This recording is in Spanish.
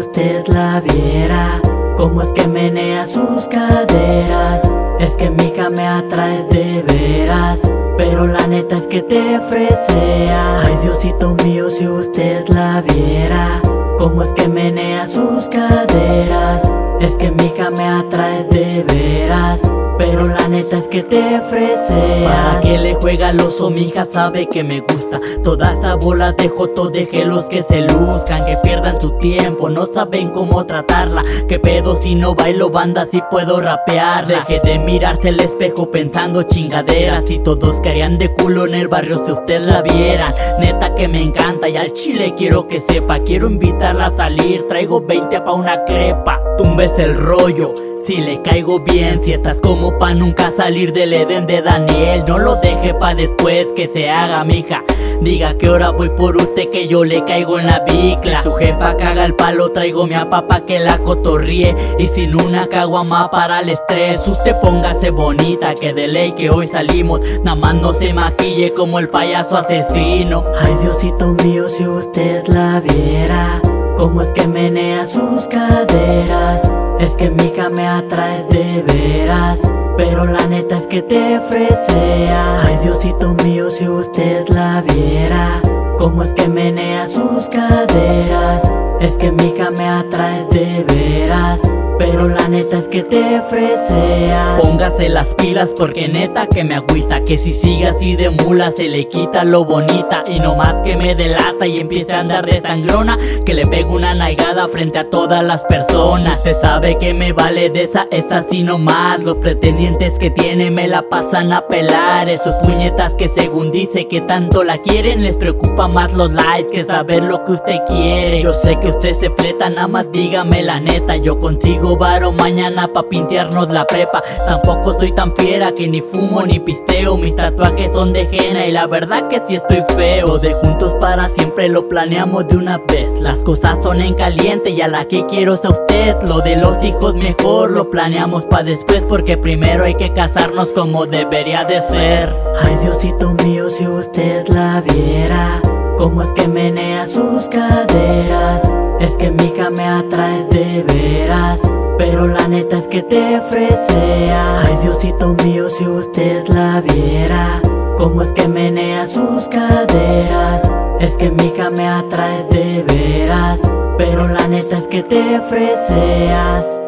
usted la viera Cómo es que menea sus caderas Es que mi hija me atrae de veras Pero la neta es que te fresea. Ay Diosito mío si usted la viera Cómo es que menea sus caderas Es que mi hija me atrae de veras pero la neta es que te ofrece. Para que le juega al oso, mi hija sabe que me gusta. Toda esa bola de joto, los que se luzcan Que pierdan su tiempo, no saben cómo tratarla. Que pedo si no bailo banda, si puedo rapear Deje de mirarse el espejo pensando chingaderas. Y todos caerían de culo en el barrio si usted la viera Neta que me encanta y al chile quiero que sepa. Quiero invitarla a salir, traigo 20 pa' una crepa. Tumbes el rollo si le caigo bien, si estás como pa' nunca salir del Edén de Daniel No lo deje pa' después que se haga mija. Diga que ahora voy por usted que yo le caigo en la bicla. Su jefa caga el palo, traigo mi papá que la cotorríe. Y sin una caguama para el estrés Usted póngase bonita que de ley que hoy salimos. Nada más no se maquille como el payaso asesino. Ay Diosito mío si usted la viera Cómo es que menea sus caderas es que mi hija me atrae de veras Pero la neta es que te fresea. Ay Diosito mío si usted la viera Cómo es que menea sus caderas Es que mi hija me atrae de veras pero la neta es que te fresea Póngase las pilas porque neta que me agüita Que si sigue así de mula se le quita lo bonita. Y no más que me delata y empiece a andar de sangrona Que le pego una naigada frente a todas las personas. Se sabe que me vale de esa, es así nomás Los pretendientes que tiene me la pasan a pelar. Esos puñetas que según dice que tanto la quieren Les preocupa más los likes que saber lo que usted quiere. Yo sé que usted se fleta, nada más dígame la neta. Yo consigo varo mañana pa' pintearnos la prepa. Tampoco soy tan fiera que ni fumo ni pisteo. Mis tatuajes son de henna y la verdad que si estoy feo. De juntos para siempre lo planeamos de una vez. Las cosas son en caliente y a la que quiero es a usted. Lo de los hijos mejor lo planeamos pa' después Porque primero hay que casarnos como debería de ser. Ay Diosito mío si usted la viera Cómo es que menea sus caderas Es que mi hija me atrae de veras pero la neta es que te fresea. Ay Diosito mío si usted la viera Cómo es que menea sus caderas Es que mi hija me atrae de veras Pero la neta es que te freseas